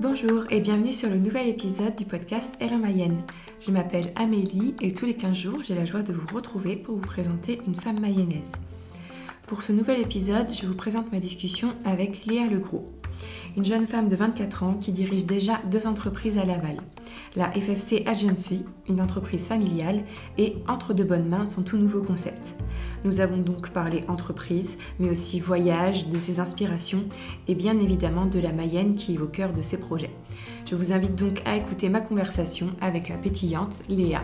Bonjour et bienvenue sur le nouvel épisode du podcast Elle en Mayenne. Je m'appelle Amélie et tous les 15 jours, j'ai la joie de vous retrouver pour vous présenter une femme mayonnaise. Pour ce nouvel épisode, je vous présente ma discussion avec Léa Legros, une jeune femme de 24 ans qui dirige déjà deux entreprises à Laval. La FFC Agency, une entreprise familiale, et Entre de bonnes mains, son tout nouveau concept. Nous avons donc parlé entreprise, mais aussi voyage, de ses inspirations et bien évidemment de la Mayenne qui est au cœur de ses projets. Je vous invite donc à écouter ma conversation avec la pétillante Léa.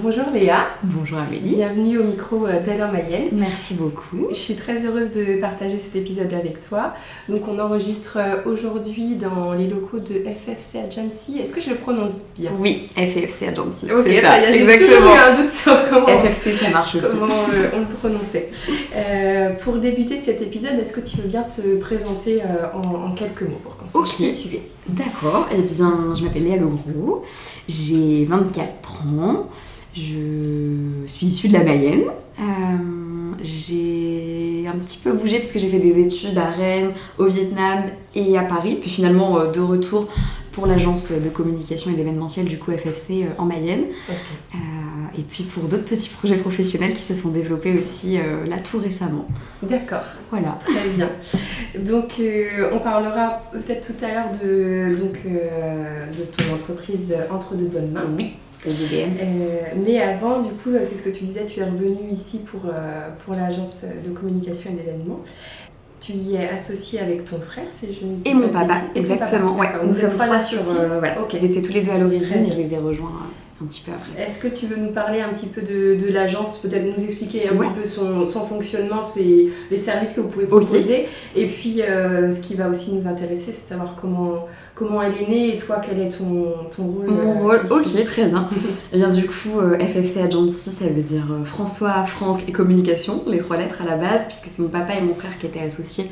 Bon, bonjour Léa. Bonjour Amélie. Bienvenue au micro euh, d'Alain Mayenne. Merci beaucoup. Je suis très heureuse de partager cet épisode avec toi. Donc, on enregistre euh, aujourd'hui dans les locaux de FFC Agency. Est-ce que je le prononce bien? Oui, FFC Agency. Ok, ça. J'ai toujours eu un doute sur comment, FFC, ça marche aussi. comment euh, on le prononçait. Euh, pour débuter cet épisode, est-ce que tu veux bien te présenter en, en quelques mots pour qu'on sache Ok. qui tu es? D'accord. Eh bien, je m'appelle Léa Leroux. J'ai 24 ans. Je suis issue de la Mayenne. Euh, j'ai un petit peu bougé parce que j'ai fait des études à Rennes, au Vietnam et à Paris. Puis finalement, euh, de retour pour l'agence de communication et d'événementiel du coup FFC euh, en Mayenne. Euh, et puis pour d'autres petits projets professionnels qui se sont développés aussi euh, là tout récemment. D'accord. Voilà. Très bien. Donc, euh, on parlera peut-être tout à l'heure de, donc, de ton entreprise Entre de bonnes mains. Oui, mais avant, du coup, euh, c'est ce que tu disais, tu es revenu ici pour, euh, pour l'agence de communication et d'événements. Tu y es associé avec ton frère, si je Et mon papa, exactement. papa, Ouais, nous sommes trois sur. euh, voilà. Ils étaient tous les deux à l'origine et je les ai rejoints euh, un petit peu après. Est-ce que tu veux nous parler un petit peu de, de l'agence, peut-être nous expliquer un Ouais. petit peu son, son fonctionnement, ses- les services que vous pouvez proposer Et puis, euh, ce qui va aussi nous intéresser, c'est de savoir comment, comment elle est née et toi, quel est ton, ton rôle Mon euh, rôle, ok, très bien. Eh bien, du coup, euh, FFC Agency, ça veut dire euh, François, Franck et Communication, les trois lettres à la base, puisque c'est mon papa et mon frère qui étaient associés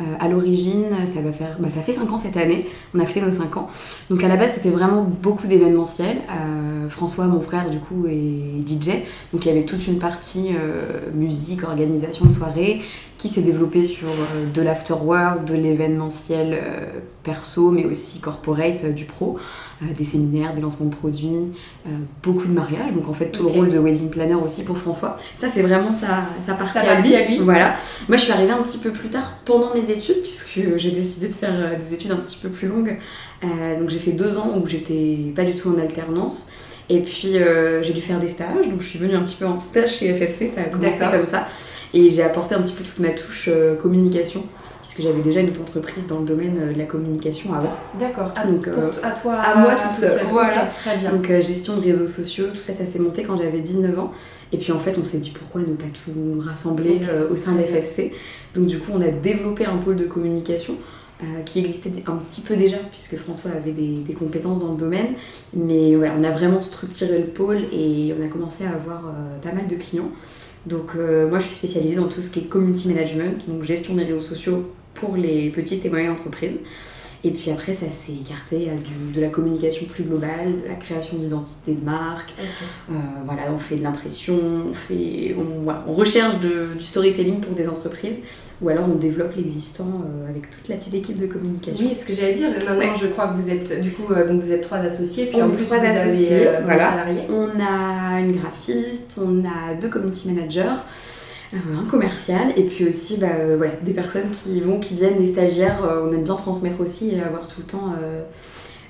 euh, à l'origine. Ça va faire, bah, ça fait 5 ans cette année, on a fêté nos 5 ans. Donc à la base, c'était vraiment beaucoup d'événementiel. Euh, François, mon frère, du coup, est DJ, donc il y avait toute une partie euh, musique, organisation de soirée, qui s'est développée sur euh, de l'afterwork, de l'événementiel euh, perso, mais aussi corporate, euh, du pro, des séminaires, des lancements de produits, beaucoup de mariages. Donc en fait, tout le rôle de wedding planner aussi pour François. Ça, c'est vraiment sa, sa partie, Sa partie à lui. Voilà. Moi, je suis arrivée un petit peu plus tard pendant mes études, puisque j'ai décidé de faire des études un petit peu plus longues. Donc j'ai fait deux ans où j'étais pas du tout en alternance. Et puis euh, j'ai dû faire des stages, donc je suis venue un petit peu en stage chez FFC, ça a commencé comme ça. Et j'ai apporté un petit peu toute ma touche euh, communication, puisque j'avais déjà une autre entreprise dans le domaine euh, de la communication avant. D'accord. Ah, Donc, euh, à toi, à moi toute seule. seule, voilà. Très bien. Donc gestion de réseaux sociaux, tout ça, ça s'est monté quand j'avais 19 ans. Et puis en fait, on s'est dit pourquoi ne pas tout rassembler au sein de. FFC. Donc du coup, on a développé un pôle de communication qui existait un petit peu déjà, puisque François avait des, des compétences dans le domaine. Mais on a vraiment structuré le pôle et on a commencé à avoir euh, pas mal de clients. Donc euh, moi, je suis spécialisée dans tout ce qui est community management, donc gestion des réseaux sociaux pour les petites et moyennes entreprises. Et puis après, ça s'est écarté à du- de la communication plus globale, la création d'identité de marque. Euh, voilà, on fait de l'impression, on, fait, on, voilà, on recherche de- du storytelling pour des entreprises, ou alors on développe l'existant euh, avec toute la petite équipe de communication. Oui, ce que j'allais dire, maintenant Ouais. je crois que vous êtes, du coup, euh, donc vous êtes trois associés, puis On en plus trois vous associés, avez euh, des voilà. salariés. On a une graphiste, on a deux community managers, euh, un commercial, et puis aussi bah, euh, voilà, des personnes qui vont, qui viennent, des stagiaires. euh, on aime bien transmettre aussi et avoir tout le temps euh,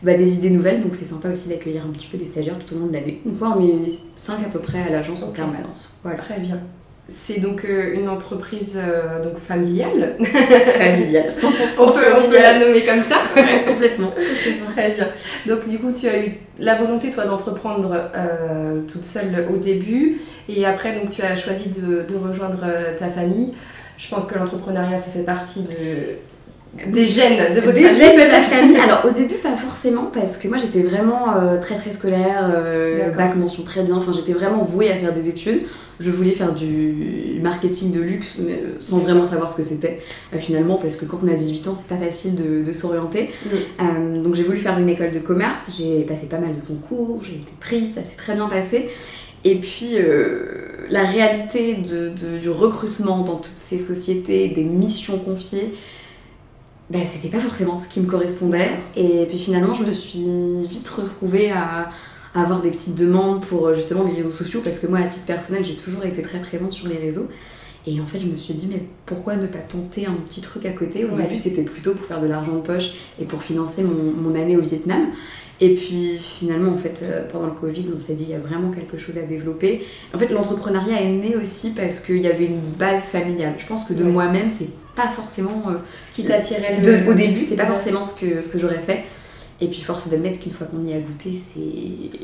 bah, des idées nouvelles, donc c'est sympa aussi d'accueillir un petit peu des stagiaires tout au long de l'année. Donc ouais, on est 5 à peu près à l'agence en permanence. Voilà. Très bien. C'est donc euh, une entreprise euh, donc familiale. Familial, 100% on, peut, on peut la nommer comme ça. Ouais, complètement. Très bien. Donc du coup, tu as eu la volonté, toi, d'entreprendre euh, toute seule au début, et après, donc, tu as choisi de, de rejoindre ta famille. Je pense que l'entrepreneuriat, ça fait partie de, des gènes de votre Des famille. gènes de la famille. Alors au début pas forcément parce que moi j'étais vraiment euh, très très scolaire, euh, bac mention très bien, enfin j'étais vraiment vouée à faire des études. Je voulais faire du marketing de luxe mais euh, sans vraiment savoir ce que c'était euh, finalement parce que quand on a 18 ans c'est pas facile de, de s'orienter. Oui. Donc j'ai voulu faire une école de commerce, j'ai passé pas mal de concours, j'ai été prise, ça s'est très bien passé. Et puis euh, la réalité de, du recrutement dans toutes ces sociétés, des missions confiées, bah, c'était pas forcément ce qui me correspondait. Et puis finalement, je me suis vite retrouvée à, avoir des petites demandes pour justement les réseaux sociaux, parce que moi, à titre personnel, j'ai toujours été très présente sur les réseaux. Et en fait, je me suis dit, mais pourquoi ne pas tenter un petit truc à côté? Au début, c'était plutôt pour faire de l'argent de poche et pour financer mon, mon, année au Vietnam. Et puis finalement, en fait, euh, pendant le Covid, on s'est dit, il y a vraiment quelque chose à développer. En fait, l'entrepreneuriat est né aussi parce qu'il y avait une base familiale. Je pense que de moi-même, c'est pas forcément. Euh, ce qui t'attirait le... Au début, c'est pas forcément ce que, ce que j'aurais fait. Et puis, force d'admettre qu'une fois qu'on y a goûté, c'est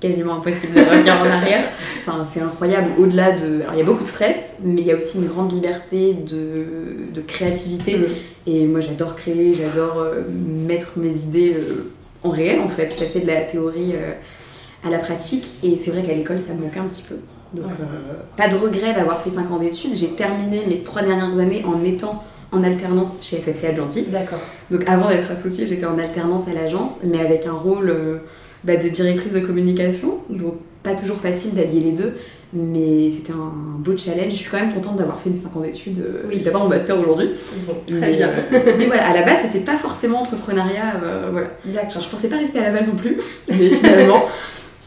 quasiment impossible de revenir en arrière. Enfin, c'est incroyable. Au-delà de. Alors, il y a beaucoup de stress, mais il y a aussi une grande liberté de, de créativité. Et moi, j'adore créer, j'adore euh, mettre mes idées euh, en réel, en fait. Passer de la théorie à la pratique. Et c'est vrai qu'à l'école, ça me manquait un petit peu. Donc, pas de regret d'avoir fait 5 ans d'études. J'ai terminé mes 3 dernières années en étant en alternance chez FFC Adjanti. D'accord. Donc, avant d'être associée, j'étais en alternance à l'agence, mais avec un rôle bah, de directrice de communication. Donc pas toujours facile d'allier les deux, mais c'était un beau challenge. Je suis quand même contente d'avoir fait mes 5 ans d'études euh, oui. d'avoir mon master aujourd'hui. très bien. Euh, mais voilà, à la base, c'était pas forcément entrepreneuriat. Euh, voilà. D'accord. je pensais pas rester à la balle non plus, mais finalement.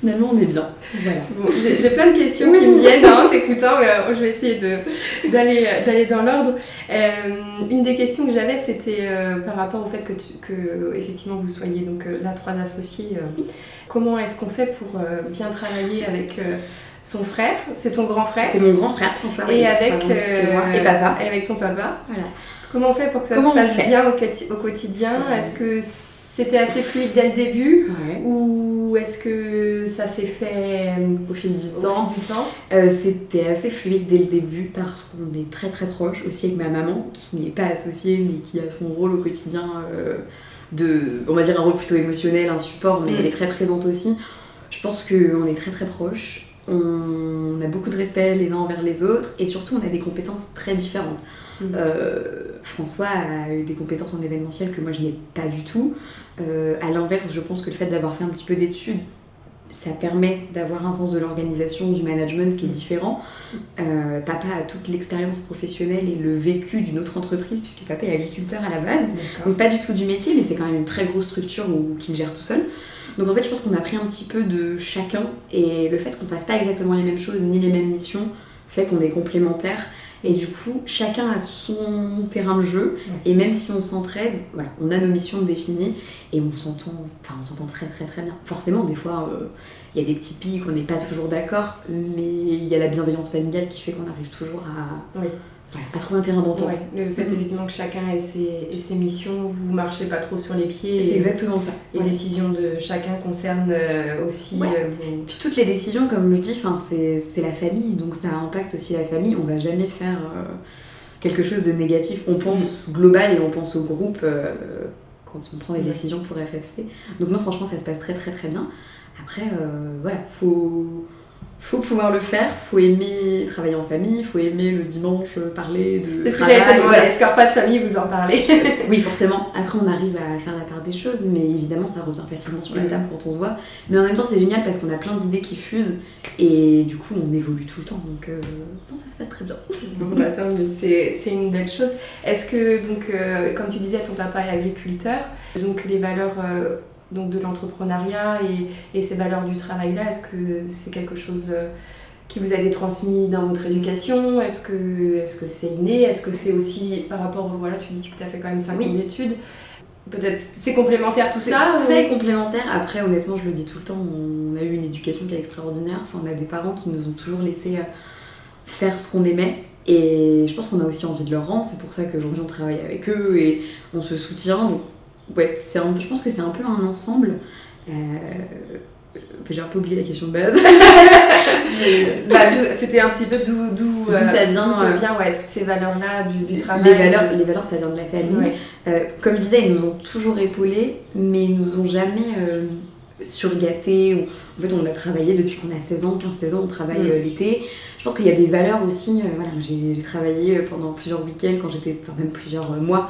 Finalement, on est bien. Voilà. j'ai plein de questions qui me viennent en t'écoutant, mais je vais essayer d'aller d'aller dans l'ordre. une des questions que j'avais, c'était par rapport au fait que, que, effectivement vous soyez donc là trois associés. Comment est-ce qu'on fait pour bien travailler avec son frère, c'est ton grand frère? C'est mon grand frère, François. Et avec et papa. Et avec ton papa. Voilà. Comment on fait pour que ça se passe bien au, quotidien? Est-ce que c'était assez fluide dès le début ou est-ce que ça s'est fait euh, au fil du temps, euh, C'était assez fluide dès le début parce qu'on est très très proche aussi avec ma maman qui n'est pas associée mais qui a son rôle au quotidien euh, de, on va dire un rôle plutôt émotionnel, un support, mais mm. elle est très présente aussi. Je pense qu'on est très très proches on a beaucoup de respect les uns envers les autres et surtout on a des compétences très différentes. Mm. Euh, François a eu des compétences en événementiel que moi je n'ai pas du tout. Euh, à l'inverse, je pense que le fait d'avoir fait un petit peu d'études, ça permet d'avoir un sens de l'organisation, du management qui est mm. différent. Euh, papa a toute l'expérience professionnelle et le vécu d'une autre entreprise, puisque papa est agriculteur à la base. Donc pas du tout du métier, mais c'est quand même une très grosse structure qu'il gère tout seul. Donc en fait, je pense qu'on a pris un petit peu de chacun et le fait qu'on fasse pas exactement les mêmes choses ni les mêmes missions fait qu'on est complémentaires. Et du coup, chacun a son terrain de jeu. Et même si on s'entraide, voilà, on a nos missions définies et on s'entend, enfin, on s'entend très très très bien. Forcément, des fois, euh, il y a des petits pics, on n'est pas toujours d'accord, mais il y a la bienveillance familiale qui fait qu'on arrive toujours à, à trouver un terrain d'entente. le fait mm-hmm. effectivement que chacun ait ses, ses, missions, vous marchez pas trop sur les pieds. C'est exactement ça. Les décisions de chacun concernent euh, aussi euh, vous. Puis toutes les décisions, comme je dis, c'est la famille, donc ça impacte aussi la famille. On va jamais faire euh, quelque chose de négatif. On pense mm. global et on pense au groupe quand on prend les décisions pour FFC. Donc non, franchement, ça se passe très très très bien. Après, voilà, faut faut pouvoir le faire, faut aimer travailler en famille, faut aimer le dimanche parler de. C'est ce que j'allais te demander, est-ce qu'en pas de famille vous en parlez Oui, forcément. Après, on arrive à faire la part des choses, mais évidemment, ça revient facilement sur la table quand on se voit. Mais en même temps, c'est génial parce qu'on a plein d'idées qui fusent et du coup, on évolue tout le temps. Donc, euh, ça se passe très bien. Bon, bah, c'est une belle chose. Est-ce que, donc, euh, comme tu disais, ton papa est agriculteur, donc les valeurs. Euh, donc de l'entrepreneuriat et, et, ces valeurs du travail-là Est-ce que c'est quelque chose euh, qui vous a été transmis dans votre éducation? Est-ce que est-ce que c'est inné? Est-ce que c'est aussi par rapport, voilà, tu dis que tu as fait quand même 5 ans d'études Peut-être c'est complémentaire tout ça Tout ça est complémentaire. Après, honnêtement, je le dis tout le temps, on a eu une éducation qui est extraordinaire. Enfin, on a des parents qui nous ont toujours laissé euh, faire ce qu'on aimait. Et je pense qu'on a aussi envie de leur rendre. C'est pour ça qu'aujourd'hui, on travaille avec eux et on se soutient. Donc, ouais, un, je pense que c'est un peu un ensemble. Euh, j'ai un peu oublié la question de base. bah, C'était un petit peu d'où euh, ça vient, euh, vient ouais, toutes ces valeurs-là du, du, travail. Les valeurs, les valeurs, ça vient de la famille. comme je disais, ils nous ont toujours épaulés, mais ils nous ont jamais surgâtés. Ou... En fait, on a travaillé depuis qu'on a 16 ans, 15-16 ans, on travaille mm. l'été. Je pense qu'il y a des valeurs aussi. voilà, J'ai travaillé pendant plusieurs week-ends, quand j'étais, enfin même plusieurs mois,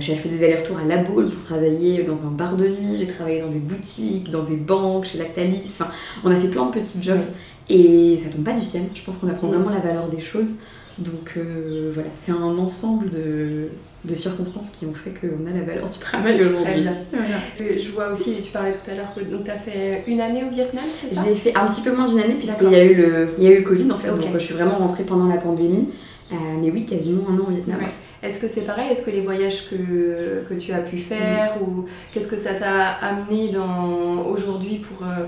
j'ai fait des allers-retours à La Baule pour travailler dans un bar de nuit, j'ai travaillé dans des boutiques, dans des banques, chez Lactalis. Enfin, on a fait plein de petits jobs. Et ça tombe pas du ciel. Je pense qu'on apprend vraiment la valeur des choses. Donc euh, voilà, c'est un ensemble de, de circonstances qui ont fait qu'on a la valeur du travail Très aujourd'hui. bien. Voilà. Euh, Je vois aussi, tu parlais tout à l'heure que tu as fait une année au Vietnam, c'est ça? J'ai fait un petit peu moins d'une année puisqu'il y, a eu le- il y a eu le Covid en fait. Donc euh, je suis vraiment rentrée pendant la pandémie. Euh, mais oui, quasiment un an au Vietnam. Ouais. Est-ce que c'est pareil? Est-ce que les voyages que, que tu as pu faire ou qu'est-ce que ça t'a amené dans aujourd'hui pour euh,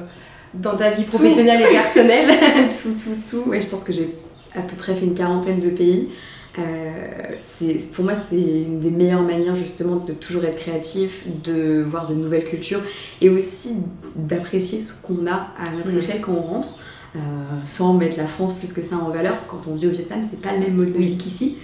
dans ta vie professionnelle et personnelle? Tout, tout, tout. Ouais, je pense que j'ai à peu près fait une quarantaine de pays. Euh, pour moi, c'est une des meilleures manières justement de toujours être créatif, de voir de nouvelles cultures et aussi d'apprécier ce qu'on a à notre échelle quand on rentre. Euh, sans mettre la France plus que ça en valeur, quand on vit au Vietnam, c'est pas le même mode de vie qu'ici.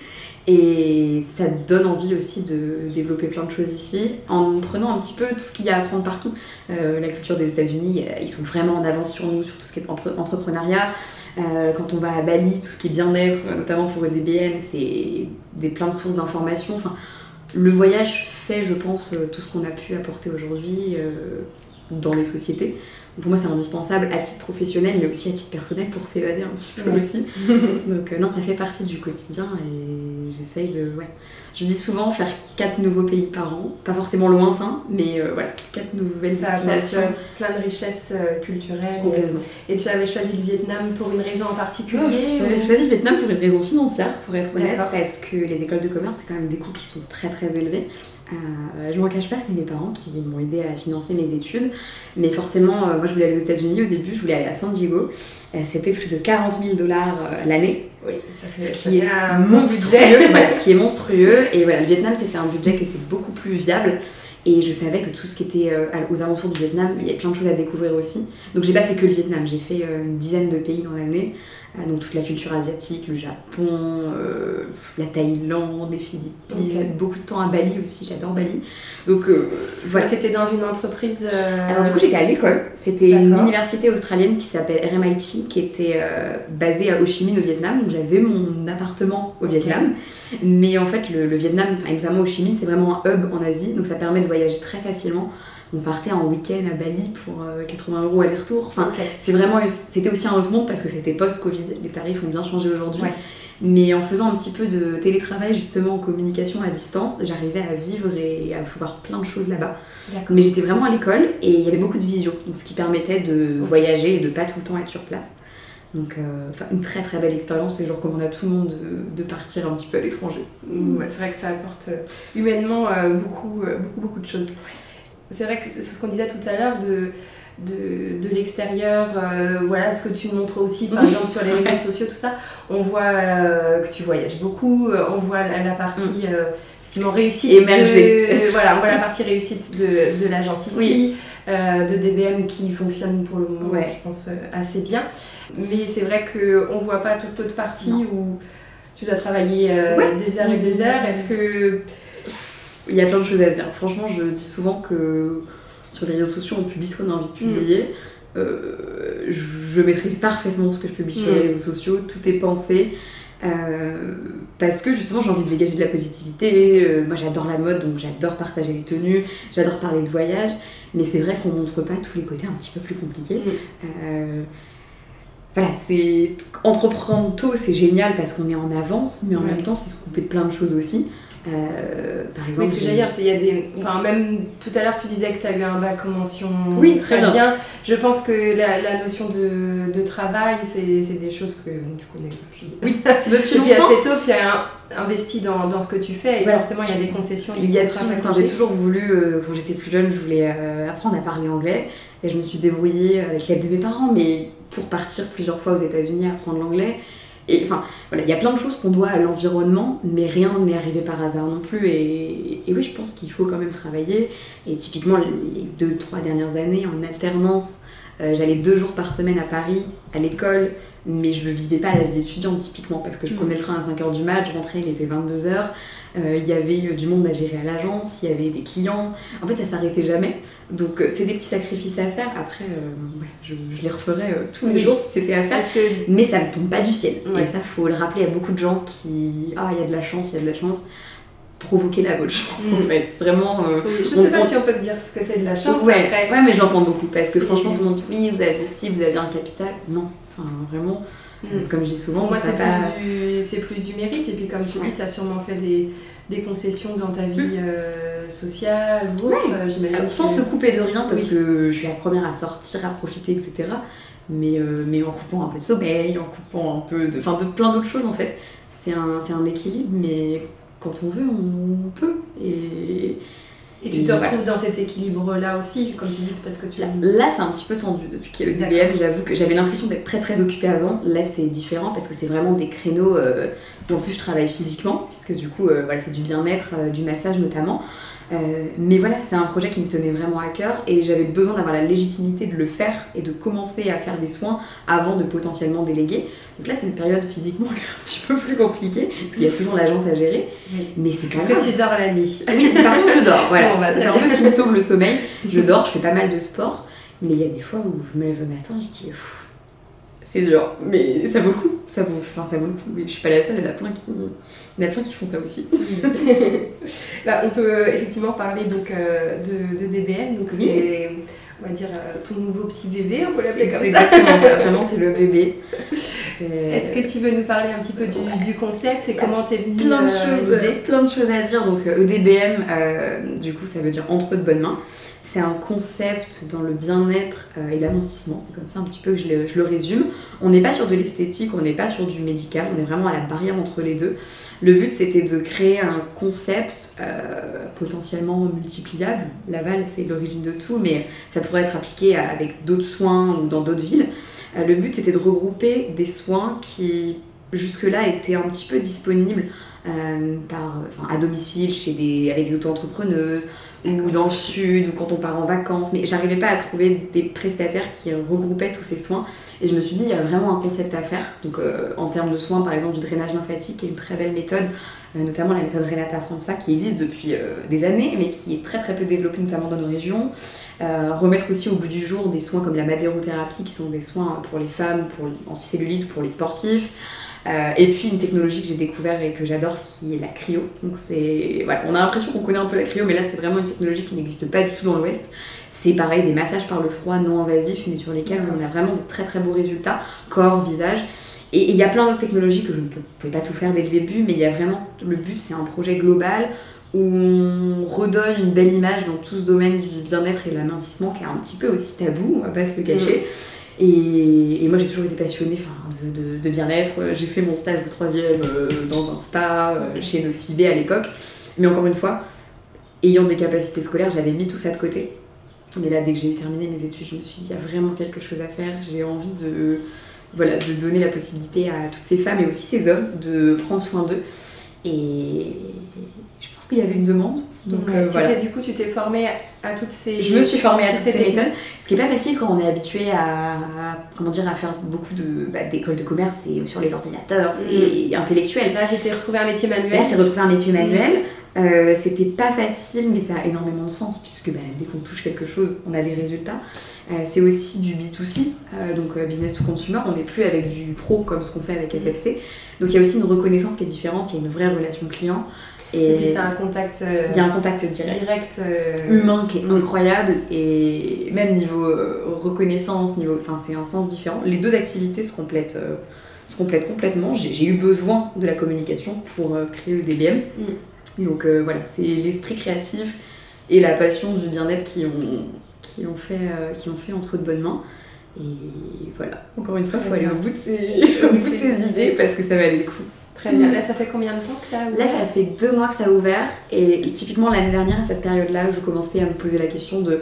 Et ça donne envie aussi de développer plein de choses ici, en prenant un petit peu tout ce qu'il y a à apprendre partout. Euh, la culture des États-Unis, euh, ils sont vraiment en avance sur nous, sur tout ce qui est entre- entrepreneuriat. Euh, quand on va à Bali, tout ce qui est bien-être, notamment pour EDBM, c'est des plein de sources d'informations. Enfin, le voyage fait, je pense, tout ce qu'on a pu apporter aujourd'hui dans les sociétés. Pour moi, c'est indispensable à titre professionnel, mais aussi à titre personnel pour s'évader un petit peu Ouais. aussi. Donc euh, non, ça fait partie du quotidien et j'essaye de... Ouais. Je dis souvent faire quatre nouveaux pays par an, pas forcément lointains, mais euh, voilà, quatre nouvelles Ça destinations. plein de richesses euh, culturelles. Complètement. Et tu avais choisi le Vietnam pour une raison en particulier J'avais ou- choisi le Vietnam pour une raison financière, pour être honnête, parce que les écoles de commerce, c'est quand même des coûts qui sont très très élevés. Euh, je m'en cache pas, c'est mes parents qui m'ont aidé à financer mes études. Mais forcément, euh, moi je voulais aller aux États-Unis au début, je voulais aller à San Diego. Euh, C'était plus de 40 000 dollars euh, l'année. Oui, ça fait, ce ça qui fait est un monstrueux, budget. voilà, ce qui est monstrueux. Et voilà, le Vietnam, c'était un budget qui était beaucoup plus viable. Et je savais que tout ce qui était aux alentours du Vietnam, il y avait plein de choses à découvrir aussi. Donc j'ai pas fait que le Vietnam, j'ai fait une dizaine de pays dans l'année. Euh, donc toute la culture asiatique, le Japon, euh, la Thaïlande, les Philippines, Ok. beaucoup de temps à Bali aussi, j'adore Bali. Donc euh, voilà. Tu étais dans une entreprise. euh, Alors du coup j'étais à l'école, c'était une université australienne qui s'appelle RMIT qui était basée à Ho Chi Minh au Vietnam, donc j'avais mon appartement au. Vietnam. Mais en fait le, le Vietnam, enfin, et notamment Ho Chi Minh, c'est vraiment un hub en Asie, donc ça permet de voyager très facilement. On partait en week-end à Bali pour euh, 80 euros aller-retour. Enfin, c'est vraiment, c'était aussi un autre monde parce que c'était post-Covid. Les tarifs ont bien changé aujourd'hui. Ouais. Mais en faisant un petit peu de télétravail justement en communication à distance, j'arrivais à vivre et à voir plein de choses là-bas. Mais j'étais vraiment à l'école et il y avait beaucoup de visio, donc ce qui permettait de voyager et de pas tout le temps être sur place. Donc, euh, une très très belle expérience et je recommande à tout le monde de, de partir un petit peu à l'étranger. Ouais, c'est vrai que ça apporte euh, humainement euh, beaucoup, euh, beaucoup, beaucoup de choses. C'est vrai que c'est ce qu'on disait tout à l'heure de, de, de l'extérieur, euh, voilà ce que tu montres aussi par exemple sur les réseaux sociaux, tout ça. On voit euh, que tu voyages beaucoup, euh, on voit la, la partie euh, effectivement réussite. Émergée. voilà, on voit la partie réussite de, de l'agence ici. Oui. euh, de DBM qui fonctionne pour le moment, Ouais. je pense, euh, assez bien. Mais c'est vrai qu'on ne voit pas toute l'autre partie Non. où tu dois travailler euh, Ouais. des heures et des heures. Est-ce que Il y a plein de choses à dire. Franchement, je dis souvent que sur les réseaux sociaux, on publie ce qu'on a envie de publier. Euh, je, je maîtrise parfaitement ce que je publie sur Mm. les réseaux sociaux, tout est pensé. euh, parce que justement j'ai envie de dégager de la positivité, Euh, moi j'adore la mode donc j'adore partager les tenues, j'adore parler de voyage, mais c'est vrai qu'on montre pas tous les côtés un petit peu plus compliqués. Mm. Euh, voilà, c'est entreprendre tôt c'est génial parce qu'on est en avance, mais en Ouais. même temps c'est se couper de plein de choses aussi. Euh, par exemple, Oui, ce que j'ai- j'allais dire, parce qu'il y a des. Enfin, même tout à l'heure, tu disais que tu as eu un bac en mention Oui, très bien. bien. Je pense que la, la notion de, de travail, c'est des choses que tu connais depuis, Oui, depuis depuis longtemps. assez tôt. Tu as investi dans, dans ce que tu fais et Voilà. forcément, il y a des concessions. Il y a enfin, j'ai toujours voulu, euh, quand j'étais plus jeune, je voulais euh, apprendre à parler anglais et je me suis débrouillée avec l'aide de mes parents, mais pour partir plusieurs fois aux États-Unis apprendre l'anglais. Et enfin, voilà, il y a plein de choses qu'on doit à l'environnement, mais rien n'est arrivé par hasard non plus. Et, et oui, je pense qu'il faut quand même travailler. Et typiquement, les deux, trois dernières années, en alternance, euh, j'allais deux jours par semaine à Paris, à l'école, mais je ne vivais pas la vie étudiante typiquement parce que je Mhm. prenais le train à 5h du mat, je rentrais, il était 22h. Euh, Il y avait du monde à gérer à l'agence, il y avait des clients. En fait, ça s'arrêtait jamais. Donc, euh, c'est des petits sacrifices à faire. Après, euh, voilà, je, je les referais tous les Oui. jours si c'était à faire. Que Mais ça ne tombe pas du ciel. Ouais. Et ça, faut le rappeler à beaucoup de gens qui. Ah, il y a de la chance, il y a de la chance. Provoquer la bonne chance, en Mm. fait. Vraiment. euh, je sais on- pas on- si on peut dire ce que c'est de la chance ouais, après. ouais, mais je l'entends beaucoup parce que franchement, tout le monde dit oui, vous aviez ci, vous aviez un capital. Non. Enfin, vraiment, Mm. comme je dis souvent, Pour moi, c'est pas- plus, du- c'est plus du mérite. Et puis, comme tu dis, tu as sûrement fait des, des concessions dans ta vie euh, sociale ou autre. euh, J'imagine. Alors, sans que- se couper de rien, parce Oui. que je suis la première à sortir, à profiter, etc. Mais, euh, mais en coupant un peu de sommeil, en coupant un peu de. Enfin, de plein d'autres choses en fait. C'est un, c'est un équilibre, mais quand on veut, on peut. Et Et tu te retrouves dans cet équilibre-là aussi. Comme tu dis, peut-être que tu. là, là, c'est un petit peu tendu depuis qu'il y a le DBM. D'accord. J'avoue que j'avais l'impression d'être très très occupée avant. Là, c'est différent parce que c'est vraiment des créneaux euh, où en plus je travaille physiquement, puisque du coup, euh, voilà, c'est du bien-être, euh, du massage notamment. Euh, mais voilà, c'est un projet qui me tenait vraiment à cœur et j'avais besoin d'avoir la légitimité de le faire et de commencer à faire des soins avant de potentiellement déléguer. Donc là, c'est une période physiquement un petit peu plus compliquée parce qu'il y a toujours l'agence à gérer, Oui. mais c'est quand Est-ce même. que tu dors la nuit Oui, par contre, je dors. Voilà, Bon, bah, c'est un peu ce qui me sauve le sommeil. Je dors, je fais pas mal de sport, mais il y a des fois où je me lève le matin, je dis, c'est dur, mais ça vaut le coup. Ça vaut, enfin, ça vaut le coup. Mais je suis pas la seule, il y en a plein qui, il y en a plein qui font ça aussi. Bah, on peut effectivement parler donc euh, de, de DBM, donc Oui. c'est on va dire euh, ton nouveau petit bébé, on peut l'appeler comme ça. exactement ça. Vraiment, c'est le bébé. Est-ce que tu veux nous parler un petit peu du, du concept et comment t'es venue plein de euh, choses, plein de choses à dire. Donc euh, EDBM, euh, du coup, ça veut dire entre de bonnes mains. C'est un concept dans le bien-être euh, et l'amincissement. C'est comme ça un petit peu que je le, résume. On n'est pas sur de l'esthétique, on n'est pas sur du médical, on est vraiment à la barrière entre les deux. Le but, c'était de créer un concept euh, potentiellement multipliable. Laval, c'est l'origine de tout, mais ça pourrait être appliqué avec d'autres soins ou dans d'autres villes. Euh, le but, c'était de regrouper des soins qui jusque-là étaient un petit peu disponibles à domicile chez avec des auto-entrepreneuses ou dans le sud ou quand on part en vacances. Mais j'arrivais pas à trouver des prestataires qui regroupaient tous ces soins. Et je me suis dit, il y a vraiment un concept à faire. Donc euh, en termes de soins, par exemple, du drainage lymphatique, qui est une très belle méthode, euh, notamment la méthode Renata Franza, qui existe depuis euh, des années, mais qui est très très peu développée, notamment dans nos régions. Euh, remettre aussi au bout du jour des soins comme la madérothérapie, qui sont des soins pour les femmes, pour l'anticellulite, pour les sportifs. Euh, et puis une technologie que j'ai découvert et que j'adore qui est la cryo. Donc c'est voilà, on a l'impression qu'on connaît un peu la cryo, mais là c'est vraiment une technologie qui n'existe pas du tout dans l'Ouest. C'est pareil des massages par le froid non invasifs, mais sur lesquels on a vraiment des très très beaux résultats, corps, visage. Et il y a plein d'autres technologies que je ne pouvais pas tout faire dès le début, mais il y a vraiment le but, c'est un projet global où on redonne une belle image dans tout ce domaine du bien-être et de l'amincissement qui est un petit peu aussi tabou, on va pas se le cacher. Et, moi j'ai toujours été passionnée de, bien-être. J'ai fait mon stage de troisième euh, dans un spa euh, chez Nocibé à l'époque. Mais encore une fois, ayant des capacités scolaires, j'avais mis tout ça de côté. Mais là, dès que j'ai terminé mes études, je me suis dit, il y a vraiment quelque chose à faire. J'ai envie de, voilà, de donner la possibilité à toutes ces femmes et aussi ces hommes de prendre soin d'eux. Et je pense qu'il y avait une demande. Donc Ouais, euh, voilà. Du coup, tu t'es formée à, toutes ces. Je me suis formée à toutes ces méthodes, ce qui est pas facile quand on est habitué à, à- comment dire, à faire beaucoup de bah, d'écoles de commerce et sur les ordinateurs, c'est intellectuel. Là, c'était retrouver un métier manuel. Là, c'est retrouver un métier manuel. Euh, C'était pas facile, mais ça a énormément de sens puisque bah, dès qu'on touche quelque chose, on a des résultats. Euh, c'est aussi du B2C, euh, donc business to consumer. On n'est plus avec du pro comme ce qu'on fait avec FFC. Donc il y a aussi une reconnaissance qui est différente. Il y a une vraie relation client Et puis, tu as un contact euh, il y a un contact direct direct. euh, humain qui est incroyable et même niveau euh, reconnaissance, niveau, enfin c'est un sens différent. Les deux activités se complètent, euh, se complètent complètement. J'ai eu besoin de la communication pour créer le DBM. Donc euh, voilà, c'est l'esprit créatif et la passion du bien-être qui ont, qui, ont fait, qui ont fait entre de bonnes mains. Et voilà, encore une fois, il faut aller au bout de ses, au bout de ses idées parce que ça valait le coup. Très bien. Là, ça fait combien de temps que ça a Là, ouvert ça fait deux mois que ça a ouvert et typiquement l'année dernière, à cette période-là, je commençais à me poser la question de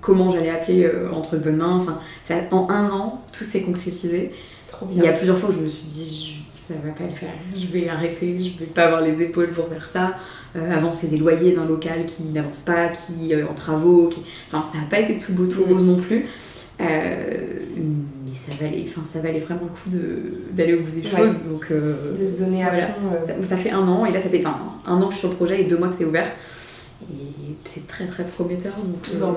comment j'allais appeler euh, entre bonnes mains. Enfin, ça, en un an, tout s'est concrétisé. Trop Il y a bien. plusieurs fois où je me suis dit, je- ça va pas le faire, je vais arrêter, je vais pas avoir les épaules pour faire ça. Euh, avancer des loyers d'un local qui n'avance pas, qui est en travaux, qui... enfin ça n'a pas été tout beau tout Mm. rose non plus. Euh, mais ça valait, enfin ça valait vraiment le coup d'aller au bout des Ouais. choses. Donc euh, De se donner à fond. euh, ça, ça fait un an et là ça fait enfin, un an que je suis sur le projet et deux mois que c'est ouvert. Et c'est très très prometteur. Donc, euh, Bon,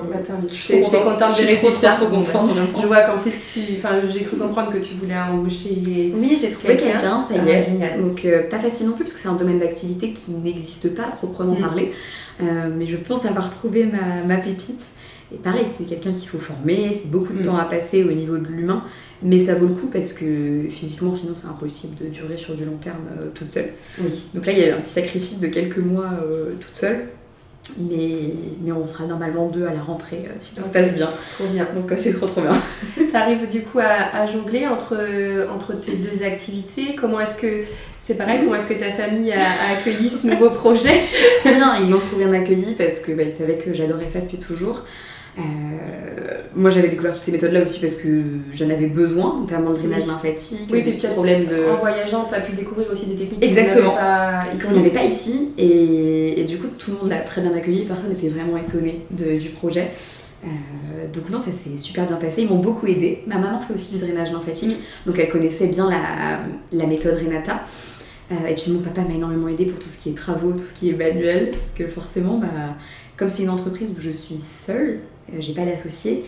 je suis contente, contente je des trop, trop, contente. Je vois qu'en plus, tu... enfin, j'ai cru comprendre que tu voulais embaucher. Oui, j'ai trouvé Quelqu'un. ça y Ah, est. génial. Donc euh, pas facile non plus parce que c'est un domaine d'activité qui n'existe pas à proprement Mm. parler. Euh, mais je pense avoir trouvé ma, ma pépite. Et pareil, c'est quelqu'un qu'il faut former, c'est beaucoup de Mm. temps à passer au niveau de l'humain, mais ça vaut le coup parce que physiquement, sinon c'est impossible de durer sur du long terme euh, toute seule. Oui. Donc là, il y a eu un petit sacrifice de quelques mois euh, toute seule, mais, mais on sera normalement deux à la rentrée euh, si tout se Ok. passe bien. Trop bien. Donc euh, c'est trop trop bien. T'arrives du coup à, à jongler entre, entre tes deux activités. Comment est-ce que c'est pareil Comment est-ce que ta famille a, a accueilli ce nouveau projet? Très bien, ils l'ont trop bien accueilli parce que bah, ils savaient que j'adorais ça depuis toujours. Euh, moi j'avais découvert toutes ces méthodes là aussi parce que j'en avais besoin, notamment le drainage lymphatique, Oui, des problèmes de. en voyageant, t'as pu découvrir aussi des techniques Exactement. qu'on n'avait pas pas ici et, et du coup tout le monde l'a très bien accueilli, personne n'était vraiment étonné de- du projet. Euh, donc non, ça s'est super bien passé, ils m'ont beaucoup aidé. Ma maman fait aussi du drainage lymphatique, donc elle connaissait bien la, la méthode Renata. Euh, et puis mon papa m'a énormément aidé pour tout ce qui est travaux, tout ce qui est manuel, parce que forcément, bah, comme c'est une entreprise où je suis seule, j'ai pas d'associé,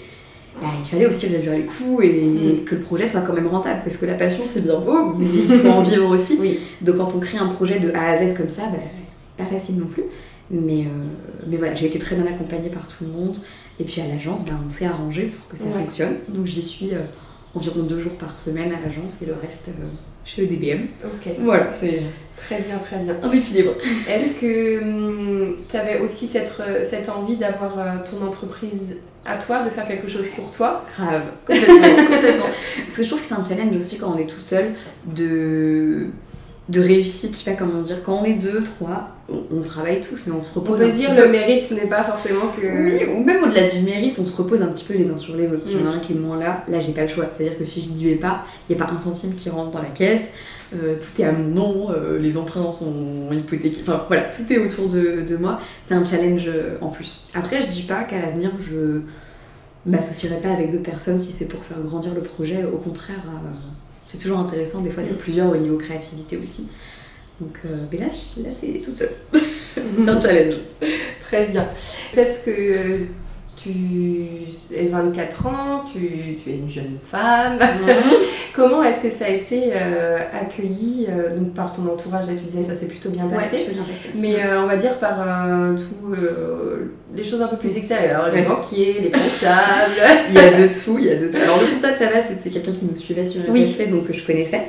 bah, il fallait aussi réduire les coûts et Mm. que le projet soit quand même rentable, parce que la passion c'est bien beau, mais il faut en vivre aussi. Oui. Donc quand on crée un projet de A à Z comme ça, bah, c'est pas facile non plus. Mais, euh, mais voilà, j'ai été très bien accompagnée par tout le monde. Et puis à l'agence, bah, on s'est arrangé pour que ça Ouais. fonctionne. Donc j'y suis euh, environ deux jours par semaine à l'agence et le reste euh, chez le DBM. Ok. Voilà, c'est Très bien, très bien. un équilibre. Est-ce que tu avais aussi cette, euh, cette envie d'avoir euh, ton entreprise à toi, de faire quelque chose pour toi? Grave, complètement, complètement. Parce que je trouve que c'est un challenge aussi quand on est tout seul de, de réussite, je sais pas comment dire. Quand on est deux, trois, on, on travaille tous, mais on se On repose peut un se dire peu. le mérite n'est pas forcément que. Oui, ou même au-delà du mérite, on se repose un petit peu les uns sur les autres. Il y en Mm. a un qui est moins là, là j'ai pas le choix. C'est-à-dire que si je n'y vais pas, il n'y a pas un centime qui rentre dans la caisse, euh, tout est à mon nom, euh, les emprunts sont hypothéqués, enfin voilà, tout est autour de, de moi. C'est un challenge euh, en plus. Après, je dis pas qu'à l'avenir, je m'associerai pas avec d'autres personnes si c'est pour faire grandir le projet. Au contraire, euh, c'est toujours intéressant des fois d'être Mm. plusieurs au niveau créativité aussi. Donc, euh, mais là, là c'est toute seule. c'est un challenge. Très bien. Peut-être que tu es 24 ans, tu, tu es une jeune femme. Comment est-ce que ça a été euh, accueilli euh, donc par ton entourage Là, tu disais ça s'est plutôt bien passé. Ouais, c'est bien passé. Mais euh, on va dire par tout, les choses un peu plus extérieures, les Ouais. banquiers, les comptables. Il y a de tout, il y a de tout. Alors le comptable, ça va, c'était quelqu'un qui nous suivait sur Oui. RFC, donc que je connaissais.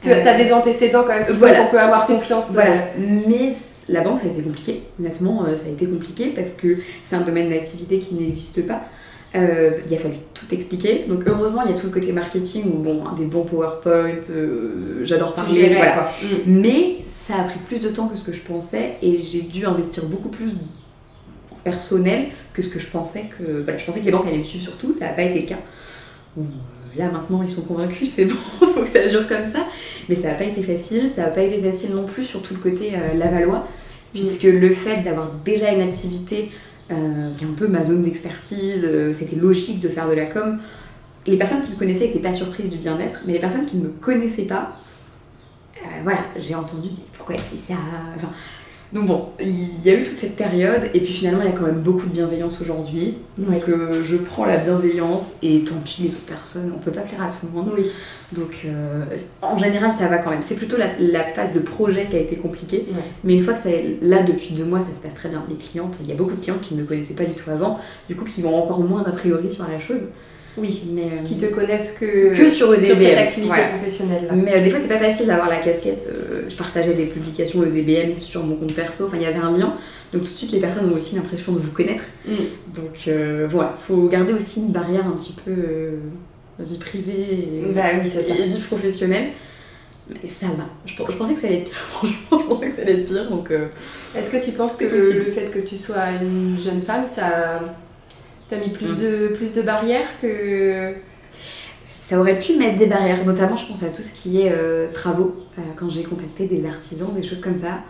tu as des antécédents quand même qui Voilà. qu'on peut avoir confiance. Voilà. Mais la banque, ça a été compliqué. Honnêtement, euh, ça a été compliqué parce que c'est un domaine d'activité qui n'existe pas. Euh, il a fallu tout expliquer. Donc heureusement, il y a tout le côté marketing où bon, des bons PowerPoint, euh, j'adore parler, voilà. quoi. Mm. Mais ça a pris plus de temps que ce que je pensais et j'ai dû investir beaucoup plus en personnel que ce que je pensais que. Voilà, je pensais que les banques allaient me suivre sur tout, ça n'a pas été le cas. Là maintenant ils sont convaincus, c'est bon, faut que ça dure comme ça. Mais ça n'a pas été facile, ça n'a pas été facile non plus sur tout le côté euh, Lavallois, puisque le fait d'avoir déjà une activité euh, qui est un peu ma zone d'expertise, euh, c'était logique de faire de la com. Les personnes qui me connaissaient n'étaient pas surprises du bien-être, mais les personnes qui ne me connaissaient pas, euh, voilà, j'ai entendu dire pourquoi elle fait ça? Enfin, donc bon, il y a eu toute cette période, et puis finalement il y a quand même beaucoup de bienveillance aujourd'hui. Donc euh, je prends la bienveillance, et tant pis les autres personnes, on peut pas plaire à tout le monde. Oui. Donc euh, en général ça va quand même. C'est plutôt la, la phase de projet qui a été compliquée. Mais une fois que ça est là depuis deux mois, ça se passe très bien. Les clientes, il y a beaucoup de clientes qui ne me connaissaient pas du tout avant, du coup qui ont encore moins d'a priori sur la chose. Oui. Mais, euh, Qui te connaissent que, Que sur EDBM, cette activité voilà. professionnelle. là. mais euh, des fois c'est pas facile d'avoir la casquette. euh, je partageais des publications EDBM sur mon compte perso, enfin il y avait un lien. Donc tout de suite les personnes ont aussi l'impression de vous connaître. Mm. Donc euh, voilà, faut garder aussi une barrière un petit peu vie privée et, Bah oui, c'est ça. et vie professionnelle. Mais ça va. Je, pen- je pensais que ça allait être pire, franchement, je pensais que ça allait être pire. Donc Est-ce que tu penses que le fait que tu sois une jeune femme, ça t'a mis plus, Mm. de, plus de barrières que. ça aurait pu mettre des barrières, notamment je pense à tout ce qui est euh, travaux. Euh, quand j'ai contacté des artisans, des choses comme ça,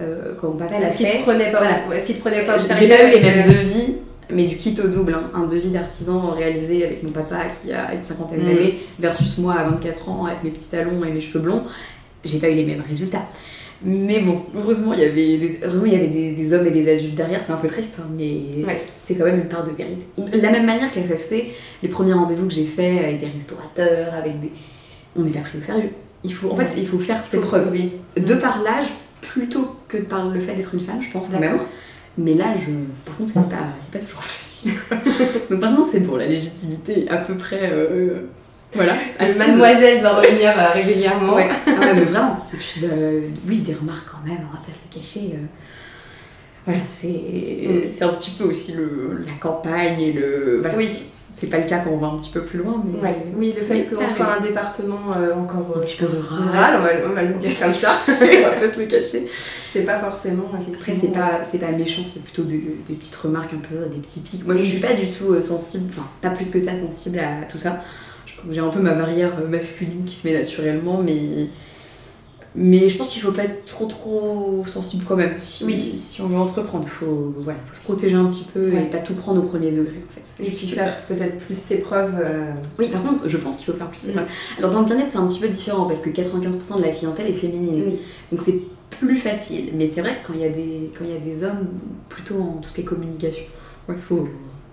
euh, quand mon papa l'a Est-ce qu'il fait. te prenait pas, Voilà. au- est-ce qu'il te prenait pas au J'ai pas eu les mêmes devis, mais du kit au double. hein. Un devis d'artisan réalisé avec mon papa qui a une cinquantaine Mm. d'années versus moi à 24 ans avec mes petits talons et mes cheveux blonds. J'ai pas eu les mêmes résultats. Mais bon, heureusement, il y avait des, heureusement, il y avait des, des hommes et des adultes derrière. C'est un peu triste, hein, mais Ouais. c'est quand même une part de vérité. De la même manière qu'à FFC, les premiers rendez-vous que j'ai faits avec des restaurateurs, avec des. On n'est pas pris au sérieux. Il faut, en fait, il faut faire ses preuves. prouver. De par l'âge, plutôt que par le fait d'être une femme, je pense quand même. D'accord. Mais là, je... par contre, c'est pas, pas toujours facile. Donc maintenant, c'est bon, la légitimité à peu près. euh, voilà. assise. Mademoiselle doit revenir euh, régulièrement. Ouais. Ah mais vraiment. Et puis, bah, oui, des remarques quand même, on va pas se le cacher. euh. Voilà, c'est Mm. c'est un petit peu aussi le, la campagne et le. Voilà. Oui. C'est pas le cas quand on va un petit peu plus loin, mais. Ouais. Oui, le fait qu'on soit un département euh, encore Un petit peu rural. on va, on va le dire comme ça. on va pas se le cacher. C'est pas forcément effectivement. Après, c'est pas, pas méchant, c'est plutôt des, des petites remarques un peu, des petits pics. Moi, je suis pas du tout sensible, enfin, pas plus que ça sensible à tout ça. J'ai un peu ma barrière euh, masculine qui se met naturellement, mais. Mais je pense qu'il faut pas être trop trop sensible quand même. Si, Oui. si on veut entreprendre, faut, voilà, faut se protéger un petit peu Ouais. et pas tout prendre au premier degré en fait. Et puis faire peut-être plus ses preuves. euh, Oui, par contre, je pense qu'il faut faire plus. Mm. Alors dans le bien-être, c'est un petit peu différent parce que 95% de la clientèle est féminine. Oui. Donc c'est plus facile. Mais c'est vrai que quand il y, a des- quand il y a des hommes, plutôt en tout ce qui est communication, il faut,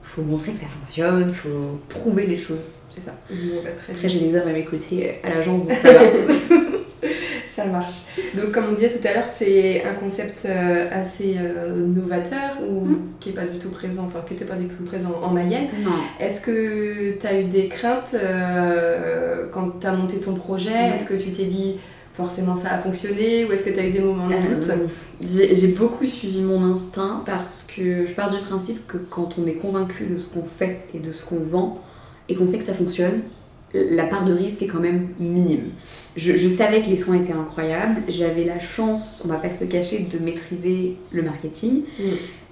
faut montrer que ça fonctionne, il faut prouver les choses. C'est ça. Bon, bah, très Après, j'ai des hommes à mes côtés à l'agence, donc ça va. Ça marche. Donc, comme on disait tout à l'heure, c'est un concept euh, assez euh, novateur ou Mm. qui n'est pas du tout présent, enfin qui n'était pas du tout présent en Mayenne. Est-ce que tu as eu des craintes euh, quand tu as monté ton projet? Est-ce que tu t'es dit forcément ça a fonctionné? Ou est-ce que tu as eu des moments de doute? J'ai j'ai beaucoup suivi mon instinct parce que je pars du principe que quand on est convaincu de ce qu'on fait et de ce qu'on vend et qu'on sait que ça fonctionne, la part de risque est quand même minime. Je, je savais que les soins étaient incroyables, j'avais la chance, on va pas se le cacher, de maîtriser le marketing. Mm.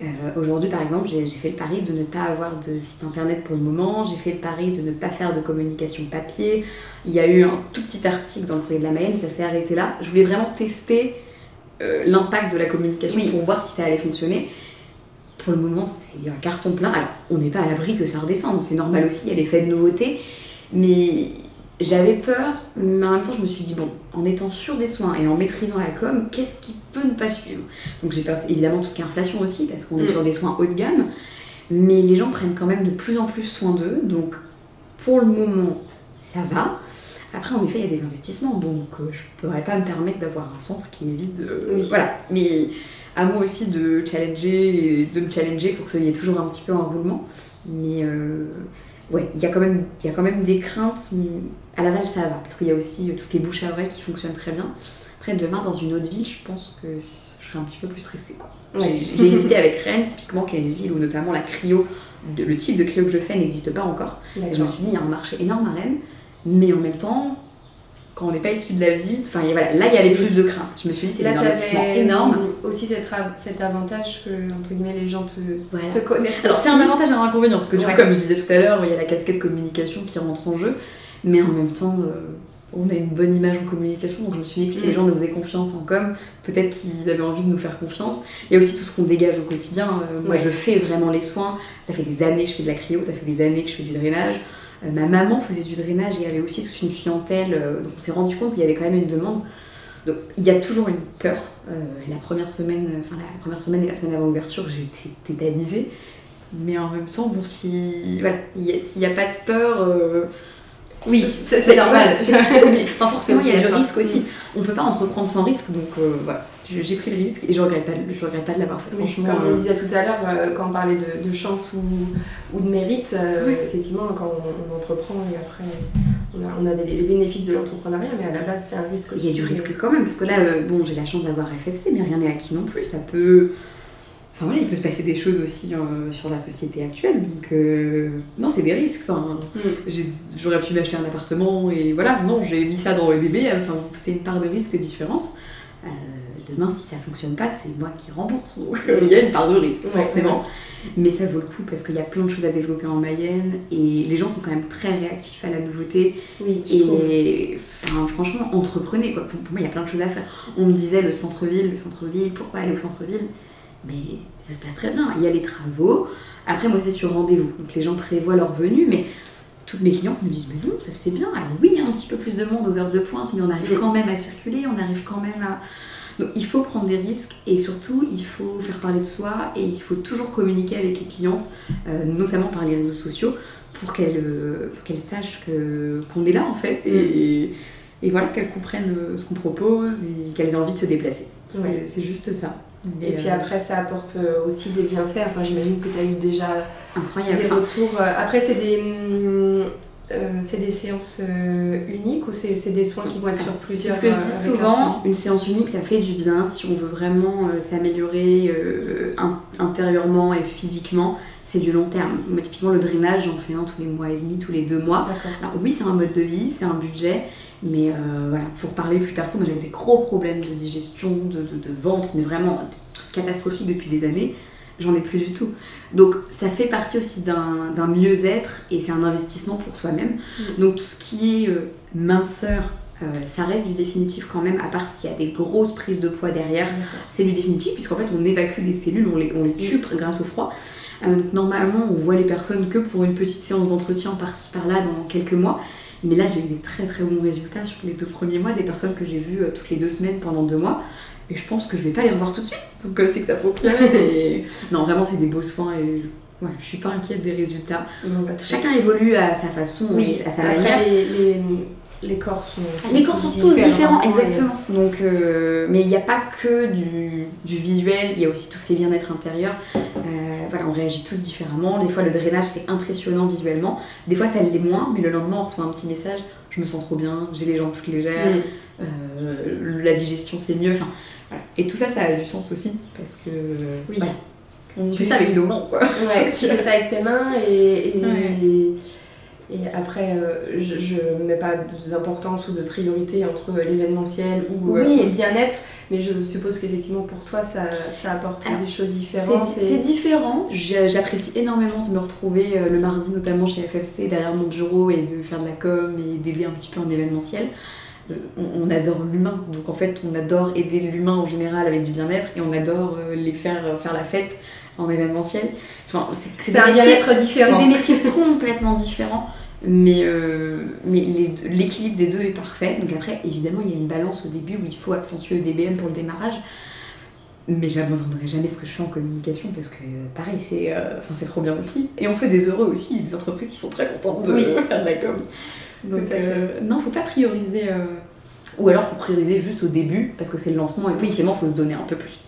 Euh, Aujourd'hui, par exemple, j'ai j'ai fait le pari de ne pas avoir de site internet pour le moment, j'ai fait le pari de ne pas faire de communication papier. Il y a eu un tout petit article dans le courrier de la Mayenne, ça s'est arrêté là. Je voulais vraiment tester euh, l'impact de la communication Oui. pour voir si ça allait fonctionner. Pour le moment, c'est un carton plein. Alors, on n'est pas à l'abri que ça redescende, c'est normal aussi, il y a l'effet de nouveauté. Mais j'avais peur, mais en même temps, je me suis dit, bon, en étant sûr des soins et en maîtrisant la com, qu'est-ce qui peut ne pas suivre? Donc, j'ai pensé évidemment tout ce qui est inflation aussi, parce qu'on est Mm. sur des soins haut de gamme. Mais les gens prennent quand même de plus en plus soin d'eux. Donc, pour le moment, ça va. Après, en effet, il y a des investissements, donc euh, je ne pourrais pas me permettre d'avoir un centre qui est vide. euh, Oui. Voilà. Mais à moi aussi de challenger, et de me challenger pour que il y ait toujours un petit peu un roulement. Mais euh, ouais, il y, a quand même- y a quand même des craintes. À Laval, ça va, parce qu'il y a aussi tout ce qui est bouche à oreille qui fonctionne très bien. Après, demain, dans une autre ville, je pense que je serais un petit peu plus stressée. Ouais. J'ai hésité avec Rennes, typiquement, qui est une ville où notamment la cryo, le type de cryo que je fais n'existe pas encore. Et je me suis dit, il y a un marché énorme à Rennes, mais en même temps, quand on n'est pas issu de la ville, enfin voilà, là il y avait plus de crainte. Je me suis dit, c'est t'avais énormes. aussi cet, av- cet avantage que, entre guillemets, les gens te, Voilà. te connaissent. Alors c'est un avantage et un inconvénient, parce que du Ouais. coup, comme je disais tout à l'heure, il y a la casquette communication qui rentre en jeu, mais en même temps, euh, on a une bonne image en communication, donc je me suis dit que si les Mm. gens nous faisaient confiance en com, peut-être qu'ils avaient envie de nous faire confiance. Il y a aussi tout ce qu'on dégage au quotidien. Euh, moi, je fais vraiment les soins. Ça fait des années que je fais de la cryo, ça fait des années que je fais du drainage. Euh, ma maman faisait du drainage et avait aussi toute une clientèle, euh, donc on s'est rendu compte qu'il y avait quand même une demande. Donc il y a toujours une peur. Euh, la première semaine, enfin la première semaine et la semaine avant l'ouverture, j'étais tétanisée. Mais en même temps, bon, si voilà, s'il n'y a pas de peur, Oui, c'est normal. Enfin, forcément, il y a du risque aussi. On peut pas entreprendre sans risque, donc euh, voilà. J'ai pris le risque et je regrette pas, je regrette pas de l'avoir fait. Oui, comme on euh, disait tout à l'heure, euh, quand on parlait de, de chance ou, ou de mérite, euh, Oui. effectivement, quand on, on entreprend et après on a, on a des- les bénéfices de l'entrepreneuriat, mais à la base c'est un risque aussi. il y a du risque quand même, parce que là, euh, bon, j'ai la chance d'avoir FFC, mais rien n'est acquis non plus. Ça peut. Enfin voilà, il peut se passer des choses aussi sur la société actuelle, donc non, c'est des risques. Enfin, Mm. j'aurais pu m'acheter un appartement et voilà, non, j'ai mis ça dans EDB, enfin, c'est une part de risque différente. Euh, demain, si ça fonctionne pas, c'est moi qui rembourse, donc il y a une part de risque, forcément. Mais ça vaut le coup parce qu'il y a plein de choses à développer en Mayenne et les gens sont quand même très réactifs à la nouveauté. Oui. Et enfin, franchement, entreprenez quoi. Pour, pour moi, il y a plein de choses à faire. On me disait le centre-ville, le centre-ville, pourquoi aller au centre-ville? Mais ça se passe très bien. Il y a les travaux. Après, moi, c'est sur rendez-vous. Donc les gens prévoient leur venue, mais toutes mes clientes me disent Mais non, ça se fait bien. Alors oui, il y a un petit peu plus de monde aux heures de pointe, mais on arrive quand même à circuler, on arrive quand même à. Donc il faut prendre des risques et surtout il faut faire parler de soi et il faut toujours communiquer avec les clientes, euh, notamment par les réseaux sociaux, pour qu'elles euh, sachent qu'on est là en fait et, et voilà qu'elles comprennent euh, ce qu'on propose et qu'elles aient envie de se déplacer. C'est juste ça. Et, puis après, ça apporte aussi des bienfaits. Enfin, j'imagine que tu as eu déjà Incroyable. des retours. Après, c'est des, hum, c'est des séances uniques ou c'est des soins qui vont être sur plusieurs C'est ce que je dis souvent, une séance unique, ça fait du bien si on veut vraiment s'améliorer intérieurement et physiquement c'est du long terme. Moi, typiquement, le drainage, j'en fais un tous les mois et demi, tous les deux mois. Alors, oui, c'est un mode de vie, c'est un budget, mais euh, voilà, pour parler plus perso, moi j'avais des gros problèmes de digestion, de, de, ventre, mais vraiment catastrophiques depuis des années. J'en ai plus du tout. Donc, ça fait partie aussi d'un mieux-être et c'est un investissement pour soi-même. Mm. Donc, tout ce qui est euh, minceur, euh, ça reste du définitif quand même, à part s'il y a des grosses prises de poids derrière, c'est du définitif, puisqu'en fait on évacue des cellules, on les, on les tue mm. grâce au froid. Euh, normalement, on voit les personnes que pour une petite séance d'entretien par-ci par-là dans quelques mois. Mais là, j'ai eu des très très bons résultats sur les deux premiers mois, des personnes que j'ai vues toutes les deux semaines pendant deux mois. Et je pense que je vais pas les revoir tout de suite. Donc euh, c'est que ça fonctionne. Non, vraiment, c'est des beaux soins et ouais, je suis pas inquiète des résultats. Bah, Chacun évolue à sa façon oui. à sa manière. Les, les corps sont, les corps sont tous différents, exactement. Donc, euh, mais il n'y a pas que du, du visuel, il y a aussi tout ce qui est bien-être intérieur. Euh, voilà, on réagit tous différemment. Des fois, le drainage c'est impressionnant visuellement. Des fois, ça l'est moins, mais le lendemain, on reçoit un petit message je me sens trop bien, j'ai les jambes toutes légères, mm. euh, la digestion c'est mieux. Enfin, voilà. Et tout ça, ça a du sens aussi parce que. Oui. on fait ça avec nos mains, quoi. Ouais, tu fais ça avec tes mains et, et... Et après, euh, je ne mets pas d'importance ou de priorité entre l'événementiel ou euh, le bien-être, mais je suppose qu'effectivement pour toi, ça, ça apporte des choses différentes. C'est différent. J'apprécie énormément de me retrouver euh, le mardi, notamment chez FFC, derrière mon bureau et de faire de la com et d'aider un petit peu en événementiel. On, adore l'humain, donc en fait, on adore aider l'humain en général avec du bien-être et on adore les faire faire la fête en événementiel. Enfin, c'est. C'est des métiers complètement différents. Mais, euh, mais l'équilibre des deux est parfait. Donc après, évidemment, il y a une balance au début où il faut accentuer le DBM pour le démarrage. Mais j'abandonnerai jamais ce que je fais en communication parce que pareil, c'est euh, c'est trop bien aussi. Et on fait des heureux aussi, des entreprises qui sont très contentes de faire de la com. Donc euh, non, faut pas prioriser. Ou alors faut prioriser juste au début parce que c'est le lancement et effectivement, faut se donner un peu plus.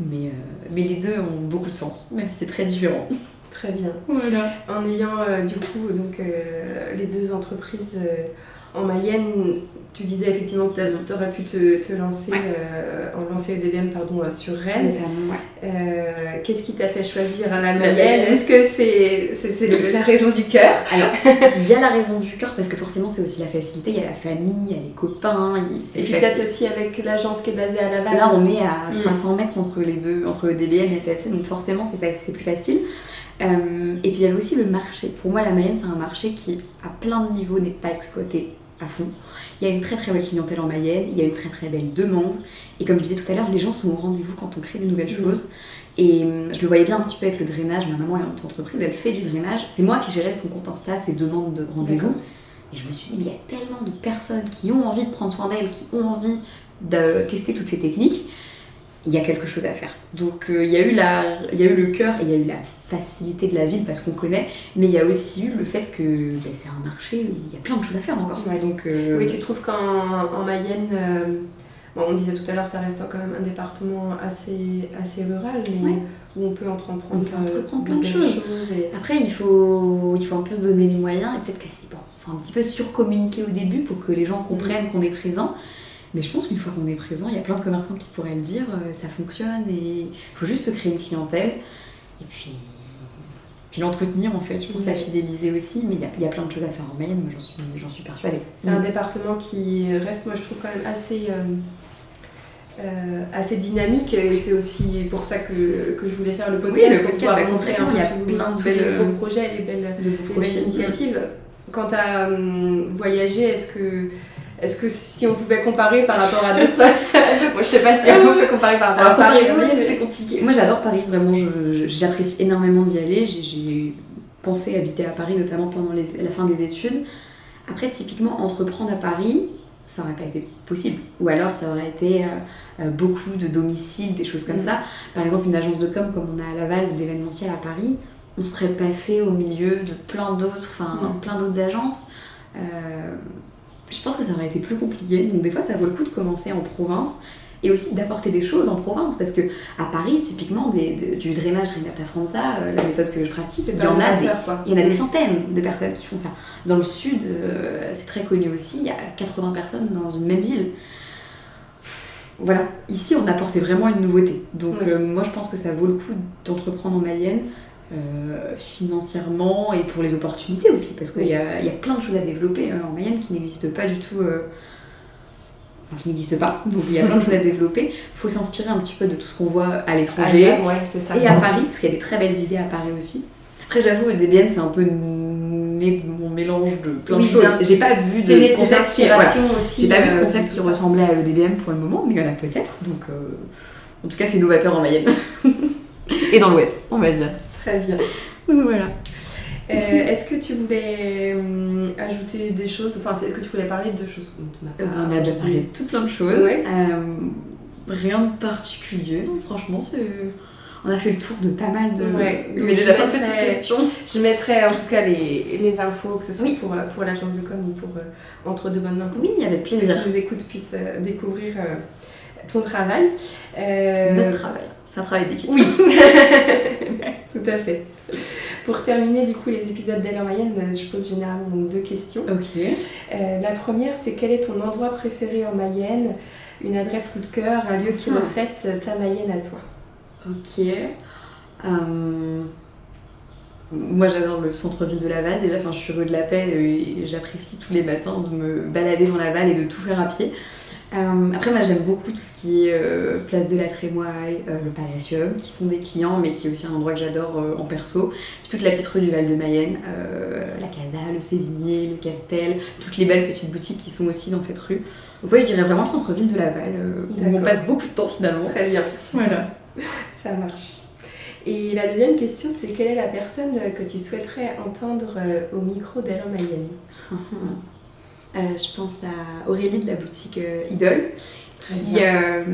Mais, mais les deux ont beaucoup de sens, même si c'est très différent. Très bien. Voilà. En ayant euh, du coup donc, euh, les deux entreprises euh, en Mayenne, tu disais effectivement que tu aurais pu te, te lancer, en lancer le DBM pardon, sur Rennes. Qu'est-ce qui t'a fait choisir la Mayenne Est-ce que c'est la raison du cœur? Alors, il y a la raison du cœur parce que forcément c'est aussi la facilité, il y a la famille, il y a les copains. Et puis peut-être aussi avec l'agence qui est basée à Laval. Là on est à 300 mm. mètres entre les deux, entre le DBM et FFC, donc forcément c'est plus facile. Euh, et puis il y avait aussi le marché. Pour moi, la Mayenne, c'est un marché qui, à plein de niveaux, n'est pas exploité à fond. Il y a une très très belle clientèle en Mayenne, il y a une très très belle demande. Et comme je disais tout à l'heure, les gens sont au rendez-vous quand on crée des nouvelles mmh. choses. Et euh, je le voyais bien un petit peu avec le drainage. Ma maman est en entreprise, elle fait du drainage. C'est moi qui gérais son compte Insta, ses demandes de rendez-vous. Et je me suis dit, mais il y a tellement de personnes qui ont envie de prendre soin d'elles, qui ont envie de tester toutes ces techniques il y a quelque chose à faire. Donc euh, il, y a eu la, il y a eu le cœur et il y a eu la facilité de la ville parce qu'on connaît, mais il y a aussi eu le fait que ben, c'est un marché où il y a plein de choses à faire encore. Donc, euh, Oui, tu trouves qu'en Mayenne, euh, on disait tout à l'heure, ça reste quand même un département assez, assez rural, mais où on peut entreprendre, on peut entreprendre plein de, choses. Après, il faut, il faut un peu se donner les moyens et peut-être que c'est bon, faut un petit peu surcommuniquer au début pour que les gens comprennent qu'on est présent. Mais je pense qu'une fois qu'on est présent, il y a plein de commerçants qui pourraient le dire, euh, ça fonctionne et il faut juste se créer une clientèle et puis, puis l'entretenir en fait. Je pense la fidéliser aussi, mais il y, a, plein de choses à faire en Mayenne, moi j'en suis, j'en suis persuadée. C'est un département qui reste, moi je trouve quand même assez. Euh, euh, assez dynamique et c'est aussi pour ça que, que, je voulais faire le podcast, oui, le podcast pour montrer un peu il y a plein de belles, beaux projets, les belles, les belles initiatives. Quand tu as hum, voyagé, est-ce que est-ce que si on pouvait comparer par rapport à d'autres. Moi, je sais pas si on peut comparer par rapport à Paris. c'est compliqué. Moi, j'adore Paris, vraiment, j'apprécie énormément d'y aller. J'ai pensé habiter à Paris, notamment pendant la fin des études. Après, typiquement, entreprendre à Paris, ça aurait pas été possible. Ou alors, ça aurait été euh, euh, beaucoup de domiciles, des choses comme mm. ça. Par exemple, une agence de com comme on a à Laval ou d'événementiel à Paris, on serait passé au milieu de plein d'autres, enfin, mm. plein d'autres agences. Euh, je pense que ça aurait été plus compliqué. Donc des fois, ça vaut le coup de commencer en province. et aussi d'apporter des choses en province. Parce que à Paris typiquement du drainage Renata Franza euh, la méthode que je pratique il y en a des, il y en a des centaines de personnes qui font ça. Dans le sud euh, c'est très connu aussi. Il y a 80 personnes dans une même ville. Voilà. Ici on apportait vraiment une nouveauté. Donc euh, moi je pense que ça vaut le coup d'entreprendre en Mayenne financièrement et pour les opportunités aussi parce qu'il y, a, y a plein de choses à développer en Mayenne qui n'existent pas du tout qui n'existe pas, donc il y a plein de choses à développer. Il faut s'inspirer un petit peu de tout ce qu'on voit à l'étranger et à Paris, parce qu'il y a des très belles idées à Paris aussi. Après, j'avoue, le DBM, c'est un peu né de mon mélange de plein de choses. J'ai pas vu de concept qui, aussi. J'ai pas vu de euh, concept qui ressemblait à l'EDBM pour le moment, mais il y en a peut-être. Donc, euh, en tout cas, c'est novateur en Mayenne. et dans l'Ouest, on va dire. Très bien. voilà. Euh, est-ce que tu voulais hum, ajouter des choses? Enfin, est-ce que tu voulais parler de deux choses on, on a déjà parlé de tout plein de choses. Euh, rien de particulier, donc franchement, on a fait le tour de pas mal de. Ouais. Mais déjà pas de petites questions. Je mettrai en tout cas les, les infos, que ce soit pour, euh, pour l'agence de com ou pour Entre deux bonnes mains. Oui, avec plaisir. Ceux qui vous écoutent puissent découvrir ton travail. Notre travail. C'est un travail d'équipe. Oui, tout à fait. Pour terminer du coup les épisodes d'Elle en Mayenne, euh, je pose généralement deux questions. Ok. Euh, la première, c'est quel est ton endroit préféré en Mayenne? Une adresse coup de cœur, un lieu qui hmm. reflète ta Mayenne à toi? Ok. Euh, moi j'adore le centre-ville de Laval. Déjà, je suis rue de la Paix et j'apprécie tous les matins de me balader dans Laval et de tout faire à pied. Euh, après, moi j'aime beaucoup tout ce qui est euh, place de la Trémoille, euh, le Palacium, qui sont des clients, mais qui est aussi un endroit que j'adore en perso. Puis toute la petite rue du Val de Mayenne, la Casa, le Sévigné, le Castel, toutes les belles petites boutiques qui sont aussi dans cette rue. Donc, ouais, je dirais vraiment le centre-ville de Laval, où on passe beaucoup de temps finalement. Très bien. Voilà. Ça marche. Et la deuxième question, c'est quelle est la personne que tu souhaiterais entendre au micro d'Alain Mayenne? je pense à Aurélie de la boutique euh, Idol, qui, euh,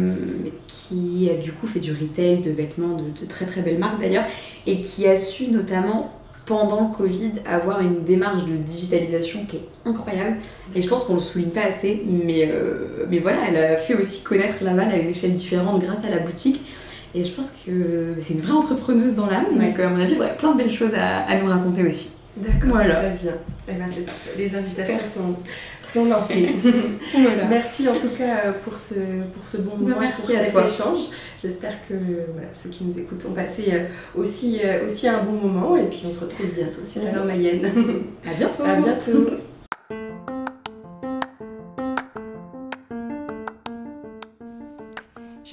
qui du coup fait du retail de vêtements de, très très belles marques d'ailleurs, et qui a su notamment pendant le Covid avoir une démarche de digitalisation qui est incroyable. Et je pense qu'on le souligne pas assez, mais, mais voilà, elle a fait aussi connaître Laval à une échelle différente grâce à la boutique. Et je pense que c'est une vraie entrepreneuse dans l'âme, donc à mon avis, il y aurait plein de belles choses à, à nous raconter aussi. D'accord, voilà. très bien. Eh ben, c'est parfait. Les invitations sont, sont lancées. Merci en tout cas pour ce, pour ce bon moment, Merci pour à cet toi. échange. J'espère que voilà, ceux qui nous écoutent ont passé euh, aussi, euh, aussi un bon moment et puis on se retrouve bientôt sur la Mayenne. à bientôt. À bientôt.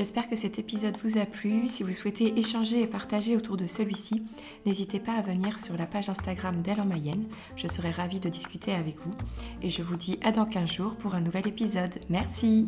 J'espère que cet épisode vous a plu. Si vous souhaitez échanger et partager autour de celui-ci, n'hésitez pas à venir sur la page Instagram d'Elle en Mayenne. Je serai ravie de discuter avec vous. Et je vous dis à dans 15 jours pour un nouvel épisode. Merci